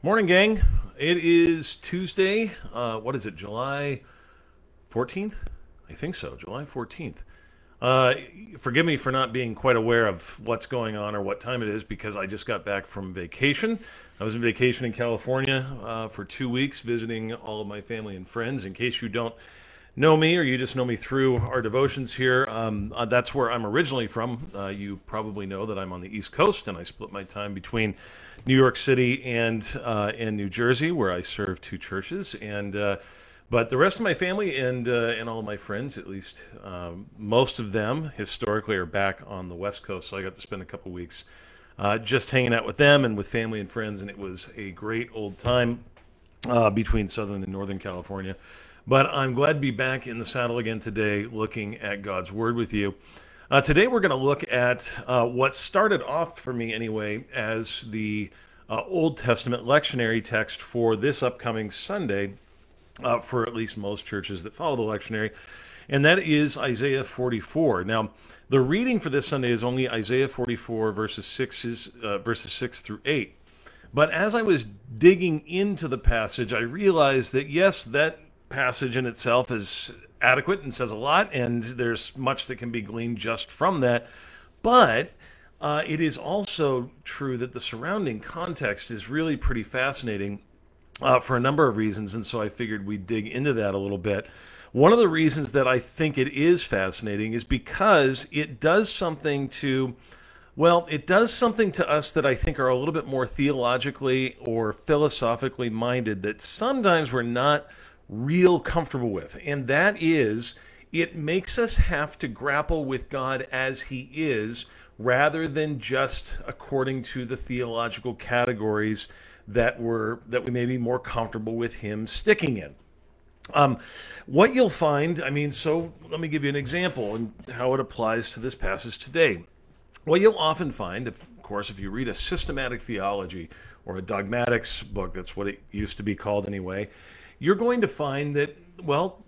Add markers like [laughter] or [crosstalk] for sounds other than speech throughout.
Morning, gang. It is Tuesday. Uh, what is it, July 14th? I think so, July 14th. Uh, forgive me for not being quite aware of what's going on or what time it is because I just got back from vacation. I was on vacation in California uh, for two weeks visiting all of my family and friends. In case you don't know me or you just know me through our devotions here, um, uh, that's where I'm originally from. Uh, you probably know that I'm on the East Coast and I split my time between New York City and uh, and New Jersey, where I serve two churches and. Uh, but the rest of my family and uh, and all my friends, at least um, most of them, historically are back on the West Coast. So I got to spend a couple weeks uh, just hanging out with them and with family and friends, and it was a great old time between Southern and Northern California. But I'm glad to be back in the saddle again today, looking at God's Word with you. Uh, today we're going to look at uh, what started off for me anyway as the uh, Old Testament lectionary text for this upcoming Sunday uh, for at least most churches that follow the lectionary, and that is Isaiah 44. Now, the reading for this Sunday is only Isaiah 44 verses 6 uh, verses 6 through 8. But as I was digging into the passage, I realized that yes, that passage in itself is adequate and says a lot, and there's much that can be gleaned just from that. But uh, it is also true that the surrounding context is really pretty fascinating uh, for a number of reasons, and so I figured we'd dig into that a little bit. One of the reasons that I think it is fascinating is because it does something to, well, it does something to us that I think are a little bit more theologically or philosophically minded that sometimes we're not real comfortable with. And that is, it makes us have to grapple with God as He is rather than just according to the theological categories that were that we may be more comfortable with him sticking in. Um, what you'll find, I mean, so let me give you an example and how it applies to this passage today. What you'll often find, of course, if you read a systematic theology or a dogmatics book, that's what it used to be called anyway, you're going to find that, well,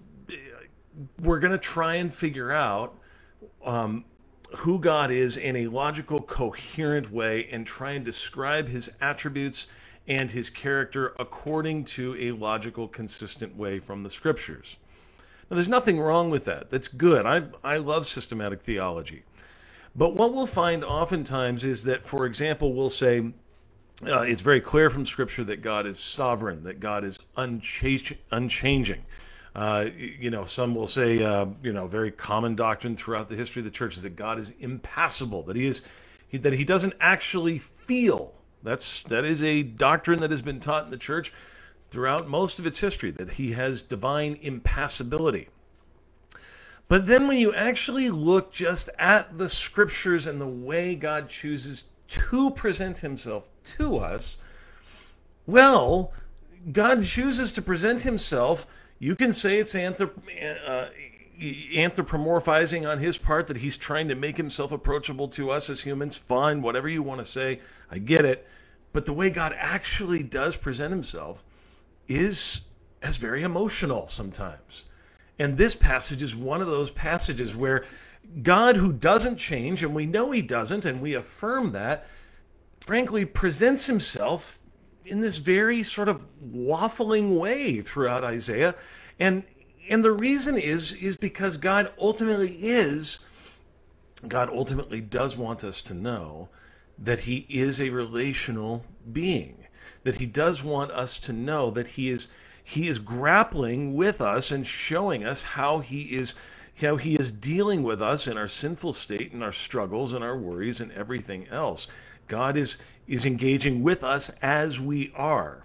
we're going to try and figure out um, who God is in a logical, coherent way and try and describe his attributes and his character according to a logical, consistent way from the scriptures. Now, there's nothing wrong with that. That's good. I, I love systematic theology. But what we'll find oftentimes is that, for example, we'll say, uh, it's very clear from Scripture that God is sovereign, that God is uncha- unchanging. Uh, you know, some will say, uh, you know, very common doctrine throughout the history of the church is that God is impassible, that he is, he, that he doesn't actually feel that's that is a doctrine that has been taught in the church throughout most of its history that he has divine impassibility. But then when you actually look just at the scriptures and the way God chooses to present himself to us, well, God chooses to present himself. You can say it's anthrop- uh, anthropomorphizing on his part that he's trying to make himself approachable to us as humans. Fine, whatever you want to say, I get it. But the way God actually does present himself is as very emotional sometimes. And this passage is one of those passages where God, who doesn't change, and we know he doesn't, and we affirm that, frankly presents himself in this very sort of waffling way throughout Isaiah. And and the reason is is because God ultimately is God ultimately does want us to know that he is a relational being that he does want us to know that he is he is grappling with us and showing us how he is how he is dealing with us in our sinful state and our struggles and our worries and everything else god is is engaging with us as we are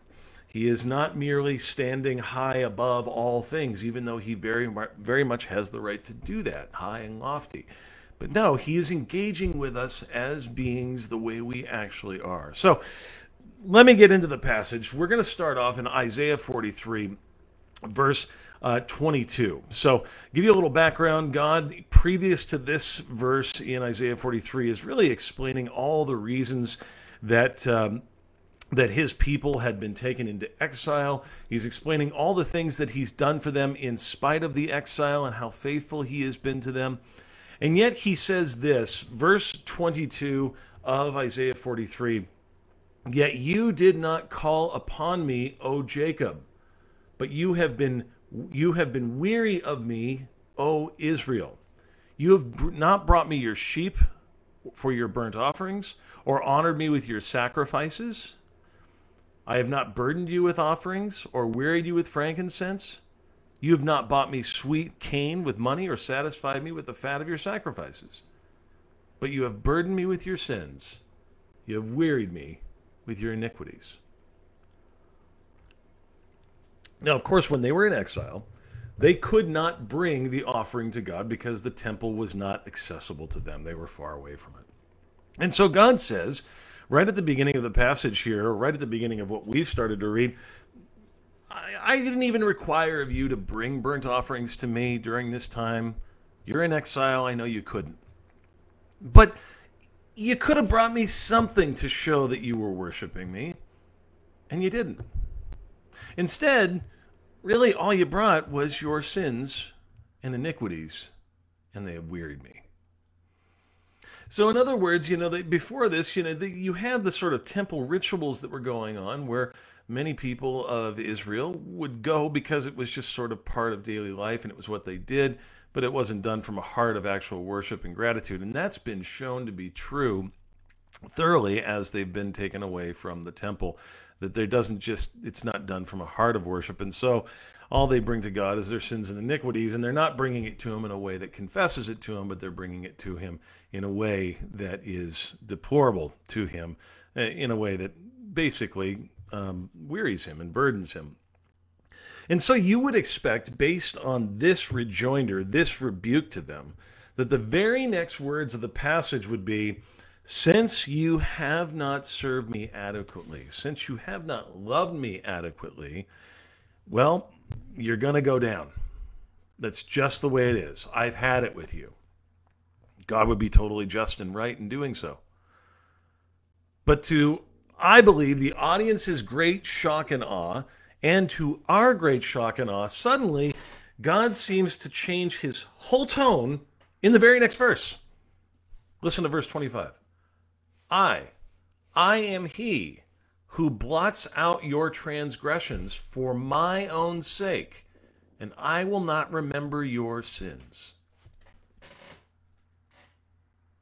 he is not merely standing high above all things, even though he very, very much has the right to do that, high and lofty. But no, he is engaging with us as beings the way we actually are. So let me get into the passage. We're going to start off in Isaiah 43, verse uh, 22. So, give you a little background. God, previous to this verse in Isaiah 43, is really explaining all the reasons that um, that his people had been taken into exile. He's explaining all the things that he's done for them in spite of the exile and how faithful he has been to them. And yet he says this, verse 22 of Isaiah 43 Yet you did not call upon me, O Jacob, but you have been you have been weary of me, O Israel. You have not brought me your sheep for your burnt offerings, or honored me with your sacrifices. I have not burdened you with offerings, or wearied you with frankincense. You have not bought me sweet cane with money, or satisfied me with the fat of your sacrifices. But you have burdened me with your sins. You have wearied me with your iniquities. Now, of course, when they were in exile, they could not bring the offering to God because the temple was not accessible to them. They were far away from it. And so God says, right at the beginning of the passage here, right at the beginning of what we've started to read, I, I didn't even require of you to bring burnt offerings to me during this time. You're in exile. I know you couldn't. But you could have brought me something to show that you were worshiping me, and you didn't. Instead, really all you brought was your sins and iniquities, and they have wearied me. So, in other words, you know, they, before this, you know, the, you had the sort of temple rituals that were going on where many people of Israel would go because it was just sort of part of daily life and it was what they did, but it wasn't done from a heart of actual worship and gratitude. And that's been shown to be true thoroughly as they've been taken away from the temple that there doesn't just it's not done from a heart of worship and so all they bring to God is their sins and iniquities, and they're not bringing it to Him in a way that confesses it to Him, but they're bringing it to Him in a way that is deplorable to Him, uh, in a way that basically um, wearies Him and burdens Him. And so you would expect, based on this rejoinder, this rebuke to them, that the very next words of the passage would be, since you have not served me adequately, since you have not loved me adequately, well, you're going to go down. That's just the way it is. I've had it with you. God would be totally just and right in doing so. But to, I believe, the audience's great shock and awe, and to our great shock and awe, suddenly God seems to change his whole tone in the very next verse. Listen to verse 25. I, I am he who blots out your transgressions for my own sake, and I will not remember your sins.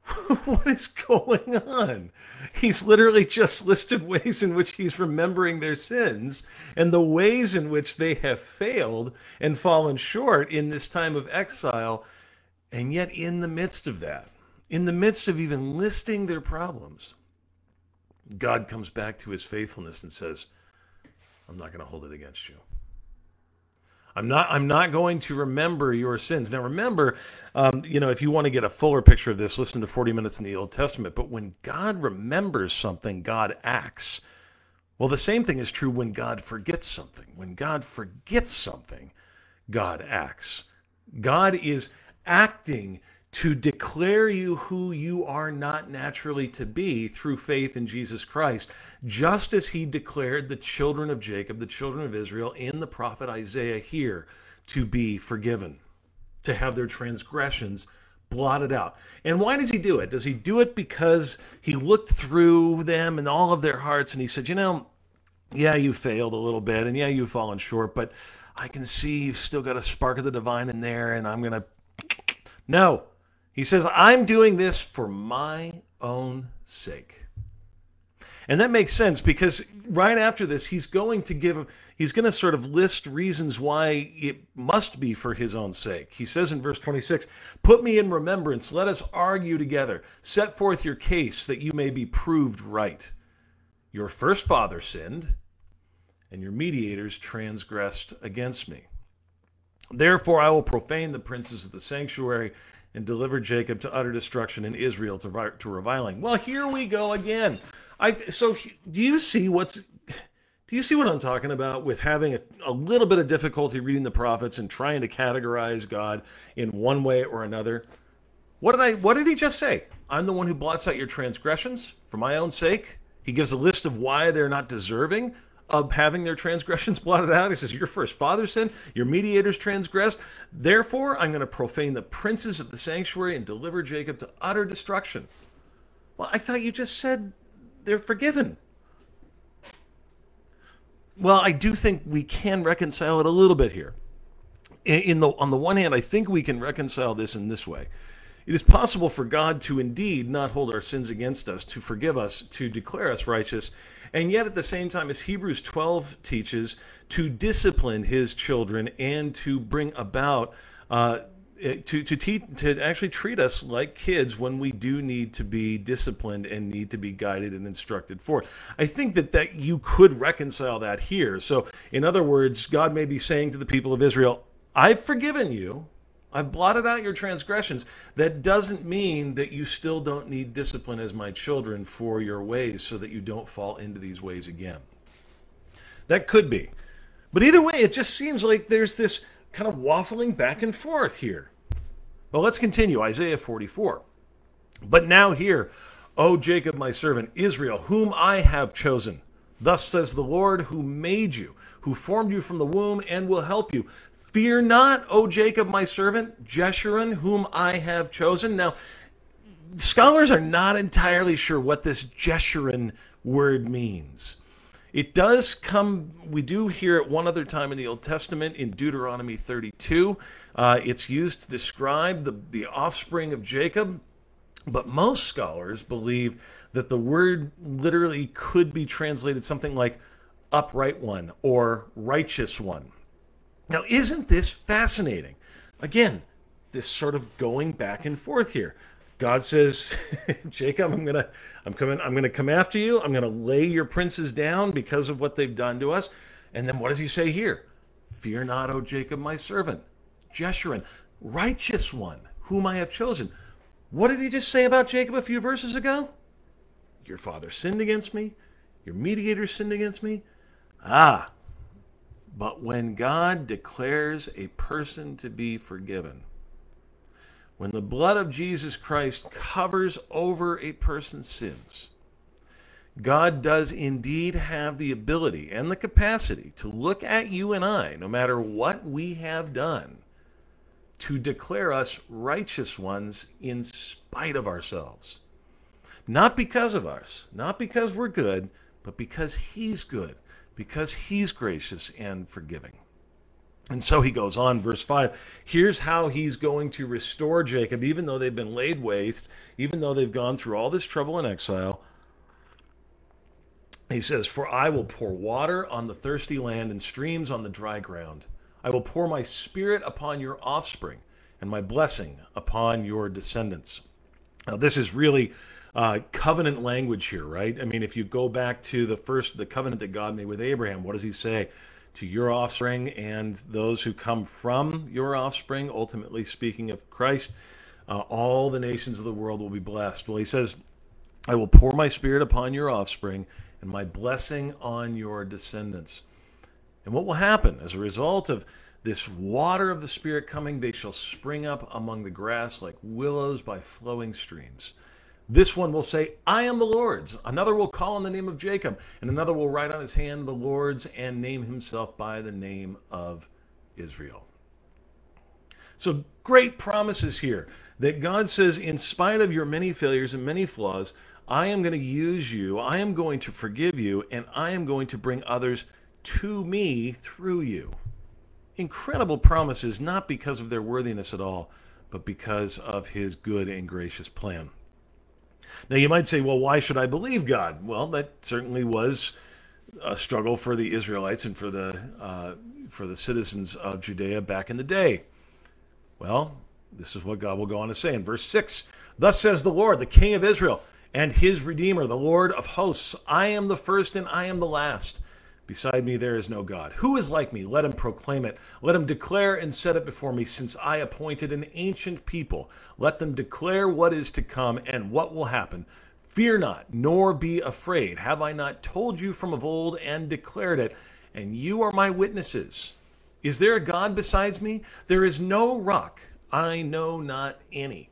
[laughs] what is going on? He's literally just listed ways in which he's remembering their sins and the ways in which they have failed and fallen short in this time of exile. And yet, in the midst of that, in the midst of even listing their problems, God comes back to his faithfulness and says, I'm not going to hold it against you. I'm not. I'm not going to remember your sins. Now, remember, um, you know, if you want to get a fuller picture of this, listen to 40 minutes in the Old Testament. But when God remembers something, God acts. Well, the same thing is true when God forgets something. When God forgets something, God acts. God is acting to declare you who you are not naturally to be through faith in Jesus Christ, just as he declared the children of Jacob, the children of Israel, in the prophet Isaiah here to be forgiven, to have their transgressions blotted out. And why does he do it? Does he do it because he looked through them and all of their hearts and he said, you know, yeah, you failed a little bit and yeah, you've fallen short, but I can see you've still got a spark of the divine in there and I'm going to. No, he says, I'm doing this for my own sake. And that makes sense because right after this, he's going to give, he's going to sort of list reasons why it must be for his own sake. He says in verse 26, Put me in remembrance, let us argue together, set forth your case that you may be proved right. Your first father sinned, and your mediators transgressed against me. Therefore, I will profane the princes of the sanctuary and deliver Jacob to utter destruction and Israel to, to reviling. Well, here we go again. I so do you see what's do you see what I'm talking about with having a, a little bit of difficulty reading the prophets and trying to categorize God in one way or another? What did I what did he just say? I'm the one who blots out your transgressions for my own sake. He gives a list of why they're not deserving of having their transgressions [laughs] blotted out. He says, Your first father sinned, your mediators transgressed. Therefore, I'm going to profane the princes of the sanctuary and deliver Jacob to utter destruction. Well, I thought you just said they're forgiven. well, I do think we can reconcile it a little bit here. In the on the one hand, I think we can reconcile this in this way. It is possible for God to indeed not hold our sins against us, to forgive us, to declare us righteous, and yet at the same time, as Hebrews 12 teaches, to discipline his children and to bring about uh, eh, to to te- to actually treat us like kids when we do need to be disciplined and need to be guided and instructed for. I think that that you could reconcile that here. So, in other words, God may be saying to the people of Israel, "I've forgiven you. I've blotted out your transgressions. That doesn't mean that you still don't need discipline as my children for your ways so that you don't fall into these ways again." That could be. But either way, it just seems like there's this kind of waffling back and forth here. Well, let's continue. Isaiah 44. But now here, O Jacob, my servant, Israel, whom I have chosen. Thus says the Lord, who made you, who formed you from the womb, and will help you. Fear not, O Jacob, my servant, Jeshurun, whom I have chosen. Now, scholars are not entirely sure what this Jeshurun word means. It does come, we do hear it one other time in the Old Testament in Deuteronomy 32. Uh, it's used to describe the, the offspring of Jacob, but most scholars believe that the word literally could be translated something like upright one or righteous one. Now, isn't this fascinating? Again, this sort of going back and forth here. God says, [laughs] Jacob, I'm gonna, I'm coming, I'm gonna come after you. I'm gonna lay your princes down because of what they've done to us. And then what does he say here? Fear not, O Jacob, my servant, Jeshurun, righteous one, whom I have chosen. What did he just say about Jacob a few verses ago? Your father sinned against me. Your mediator sinned against me. Ah, but when God declares a person to be forgiven, when the blood of Jesus Christ covers over a person's sins, God does indeed have the ability and the capacity to look at you and I, no matter what we have done, to declare us righteous ones in spite of ourselves. Not because of us, not because we're good, but because He's good, because He's gracious and forgiving. And so he goes on, verse 5. Here's how he's going to restore Jacob, even though they've been laid waste, even though they've gone through all this trouble and exile. He says, For I will pour water on the thirsty land and streams on the dry ground. I will pour my spirit upon your offspring and my blessing upon your descendants. Now, this is really uh, covenant language here, right? I mean, if you go back to the first, the covenant that God made with Abraham, what does he say? to your offspring and those who come from your offspring, ultimately speaking of Christ, uh, all the nations of the world will be blessed. Well, he says, I will pour my spirit upon your offspring and my blessing on your descendants. And what will happen as a result of this water of the Spirit coming? They shall spring up among the grass like willows by flowing streams. This one will say, I am the Lord's. Another will call on the name of Jacob, and another will write on his hand the Lord's and name himself by the name of Israel. So, great promises here that God says, in spite of your many failures and many flaws, I am going to use you, I am going to forgive you, and I am going to bring others to me through you. Incredible promises, not because of their worthiness at all, but because of his good and gracious plan. Now, you might say, well, why should I believe God? Well, that certainly was a struggle for the Israelites and for the, uh, for the citizens of Judea back in the day. Well, this is what God will go on to say in verse 6 Thus says the Lord, the King of Israel, and his Redeemer, the Lord of hosts I am the first and I am the last. Beside me there is no God. Who is like me? Let him proclaim it. Let him declare and set it before me, since I appointed an ancient people. Let them declare what is to come and what will happen. Fear not, nor be afraid. Have I not told you from of old and declared it? And you are my witnesses. Is there a God besides me? There is no rock. I know not any.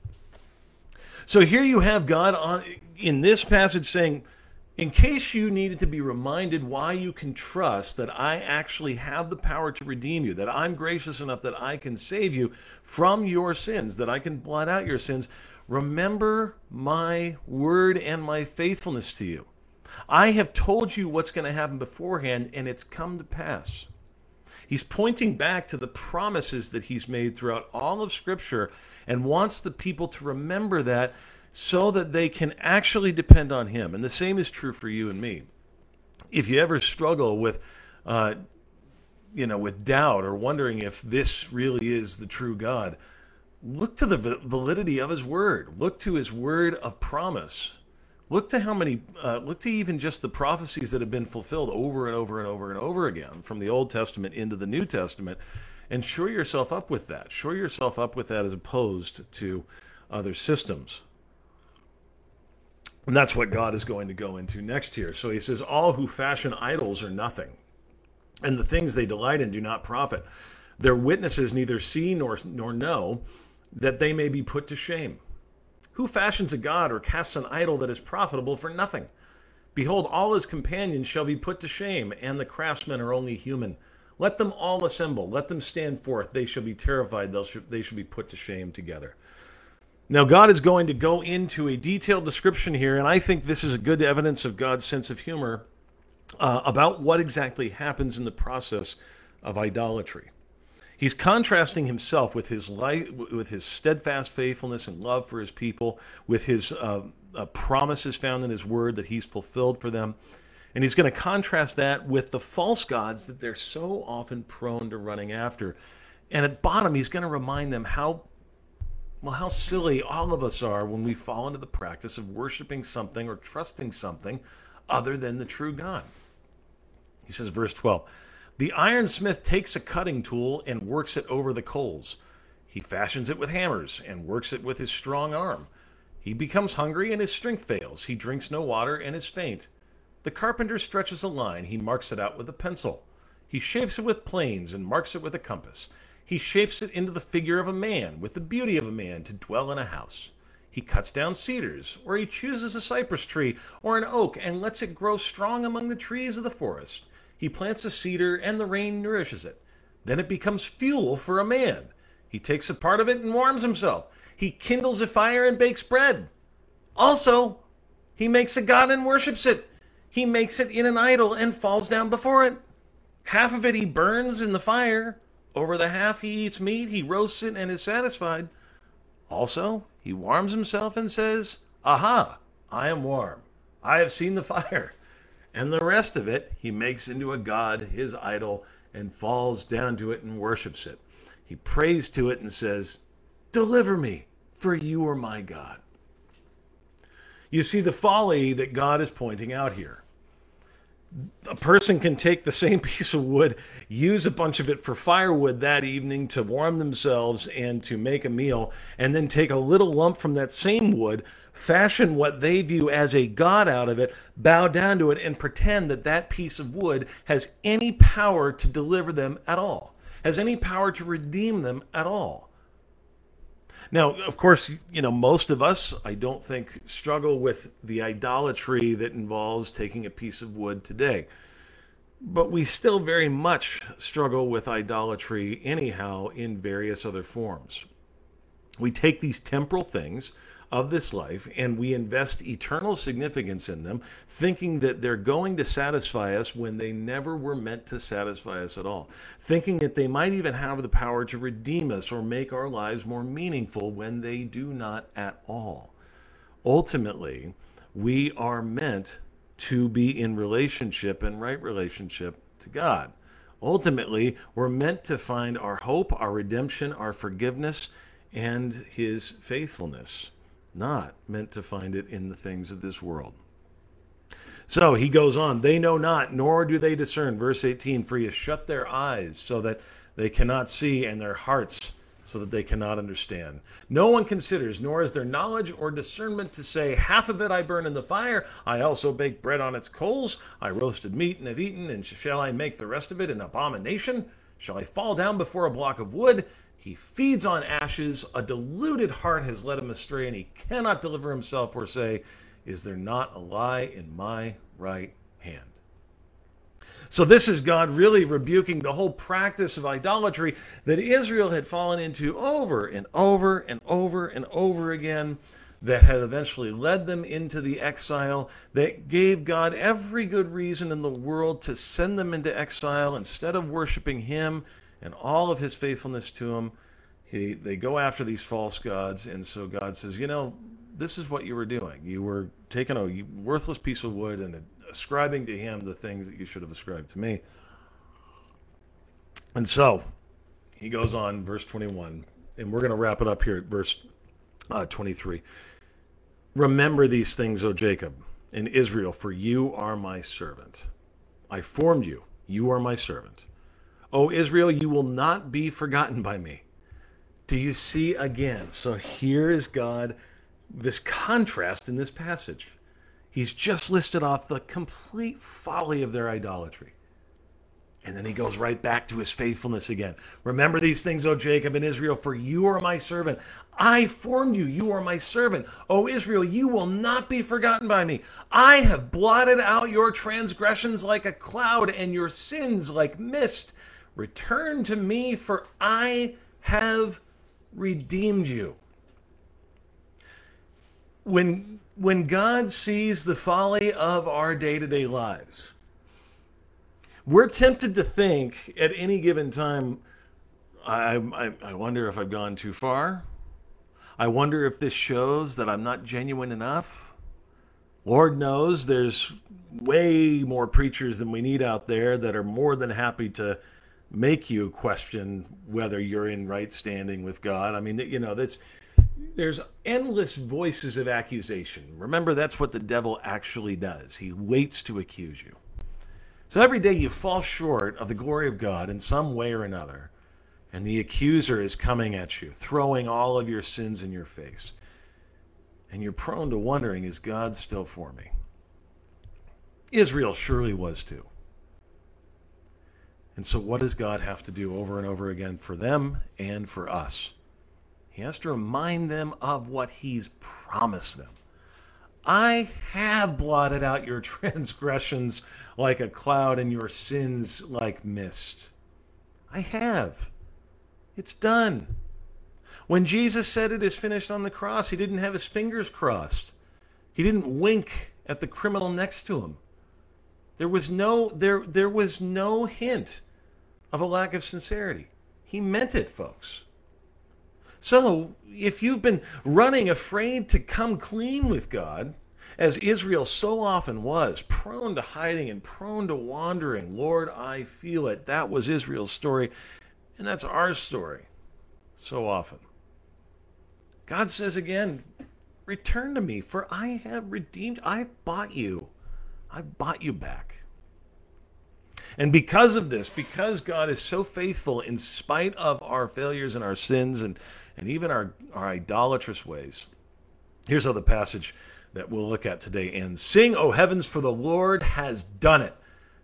So here you have God on, in this passage saying, in case you needed to be reminded why you can trust that I actually have the power to redeem you, that I'm gracious enough that I can save you from your sins, that I can blot out your sins, remember my word and my faithfulness to you. I have told you what's going to happen beforehand, and it's come to pass. He's pointing back to the promises that he's made throughout all of Scripture and wants the people to remember that so that they can actually depend on him. And the same is true for you and me. If you ever struggle with, uh, you know, with doubt or wondering if this really is the true God, look to the validity of his word. Look to his word of promise. Look to how many, uh, look to even just the prophecies that have been fulfilled over and over and over and over again from the Old Testament into the New Testament and shore yourself up with that. Shore yourself up with that as opposed to other systems. And that's what God is going to go into next here. So he says, All who fashion idols are nothing, and the things they delight in do not profit. Their witnesses neither see nor, nor know that they may be put to shame. Who fashions a god or casts an idol that is profitable for nothing? Behold, all his companions shall be put to shame, and the craftsmen are only human. Let them all assemble, let them stand forth. They shall be terrified, they shall be put to shame together. Now, God is going to go into a detailed description here, and I think this is a good evidence of God's sense of humor uh, about what exactly happens in the process of idolatry. He's contrasting himself with his life, with his steadfast faithfulness and love for his people, with his uh, uh, promises found in his word that he's fulfilled for them. And he's going to contrast that with the false gods that they're so often prone to running after. And at bottom, he's going to remind them how well, how silly all of us are when we fall into the practice of worshiping something or trusting something other than the true God. He says, verse 12 The ironsmith takes a cutting tool and works it over the coals. He fashions it with hammers and works it with his strong arm. He becomes hungry and his strength fails. He drinks no water and is faint. The carpenter stretches a line. He marks it out with a pencil. He shapes it with planes and marks it with a compass. He shapes it into the figure of a man, with the beauty of a man, to dwell in a house. He cuts down cedars, or he chooses a cypress tree or an oak and lets it grow strong among the trees of the forest. He plants a cedar, and the rain nourishes it. Then it becomes fuel for a man. He takes a part of it and warms himself. He kindles a fire and bakes bread. Also, he makes a god and worships it. He makes it in an idol and falls down before it. Half of it he burns in the fire, over the half he eats meat, he roasts it and is satisfied. Also, he warms himself and says, Aha, I am warm. I have seen the fire. [laughs] And the rest of it he makes into a god, his idol, and falls down to it and worships it. He prays to it and says, Deliver me, for you are my God. You see the folly that God is pointing out here a person can take the same [laughs] piece of wood, use a bunch of it for firewood that evening to warm themselves and to make a meal, and then take a little lump from that same wood, fashion what they view as a god out of it, bow down to it, and pretend that that piece of wood has any power to deliver them at all, has any power to redeem them at all. Now, of course, you know, most of us, I don't think, struggle with the idolatry that involves taking a piece of wood today. But we still very much struggle with idolatry, anyhow, in various other forms. We take these temporal things of this life and we invest eternal significance in them, thinking that they're going to satisfy us when they never were meant to satisfy us at all, thinking that they might even have the power to redeem us or make our lives more meaningful when they do not at all. Ultimately, we are meant to be in relationship and right relationship to God. Ultimately, we're meant to find our hope, our redemption, our forgiveness, and His faithfulness not meant to find it in the things of this world. So he goes on, they know not, nor do they discern. Verse 18, for has shut their eyes so that they cannot see, and their hearts so that they cannot understand. No one considers, nor is there knowledge or discernment to say, Half of it I burn in the fire, I also bake bread on its coals, I roasted meat and have eaten, and shall I make the rest of it an abomination? Shall I fall down before a block of wood? He feeds on ashes. A deluded heart has led him astray, and he cannot deliver himself or say, Is there not a lie in my right hand? So, this is God really rebuking the whole practice of idolatry that Israel had fallen into over and over and over and over again that had eventually led them into the exile, that gave God every good reason in the world to send them into exile instead of worshiping Him and all of His faithfulness to Him. He, they go after these false gods, and so God says, You know, this is what you were doing. You were taking a worthless piece of wood and ascribing to Him the things that you should have ascribed to me. And so he goes on, verse 21, and we're going to wrap it up here at verse uh, 23. Remember these things, O Jacob and Israel, for you are my servant. I formed you. You are my servant. O Israel, you will not be forgotten by me. Do you see again? So here is God, this contrast in this passage. He's just listed off the complete folly of their idolatry. And then he goes right back to his faithfulness again. Remember these things, O Jacob and Israel, for you are my servant. I formed you. You are my servant. O Israel, you will not be forgotten by me. I have blotted out your transgressions like a cloud and your sins like mist. Return to me, for I have redeemed you. When, when God sees the folly of our day to day lives, we're tempted to think at any given time, I, I, I wonder if I've gone too far. I wonder if this shows that I'm not genuine enough. Lord knows there's way more preachers than we need out there that are more than happy to make you question whether you're in right standing with God. I mean, you know, that's there's endless voices of accusation. Remember, that's what the devil actually does. He waits to accuse you. So every day you fall short of the glory of God in some way or another, and the accuser is coming at you, throwing all of your sins in your face. And you're prone to wondering, is God still for me? Israel surely was too. And so, what does God have to do over and over again for them and for us? He has to remind them of what He's promised them. I have blotted out your [laughs] transgressions like a cloud and your sins like mist. I have. It's done. When Jesus said it is finished on the cross, he didn't have his fingers crossed. He didn't wink at the criminal next to him. There was no there there was no hint of a lack of sincerity. He meant it, folks. So, if you've been running afraid to come clean with God, as Israel so often was, prone to hiding and prone to wandering, Lord, I feel it. That was Israel's story, and that's our story so often. God says again, Return to me, for I have redeemed, I bought you. I bought you back. And because of this, because God is so faithful in spite of our failures and our sins and and even our, our idolatrous ways. Here's how the passage that we'll look at today ends Sing, O heavens, for the Lord has done it.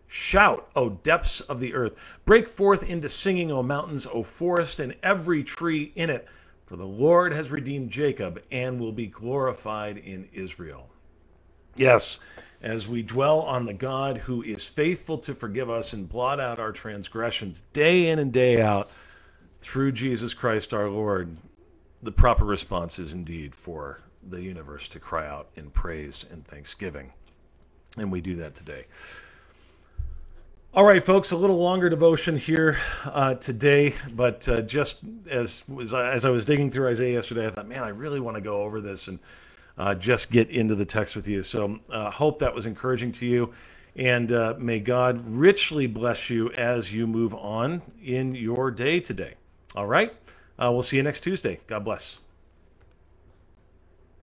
Shout, O depths of the earth. Break forth into singing, O mountains, O forest, and every tree in it. For the Lord has redeemed Jacob and will be glorified in Israel. Yes, as we dwell on the God who is faithful to forgive us and blot out our transgressions day in and day out through Jesus Christ our Lord, the proper response is indeed for the universe to cry out in praise and thanksgiving. And we do that today. All right, folks, a little longer devotion here uh, today, but uh, just as, as I, as I was digging through Isaiah yesterday, I thought, man, I really want to go over this and uh, just get into the text with you. So, uh, hope that was encouraging to you. And uh, may God richly bless you as you move on in your day today. All right. Uh, we'll see you next Tuesday. God bless.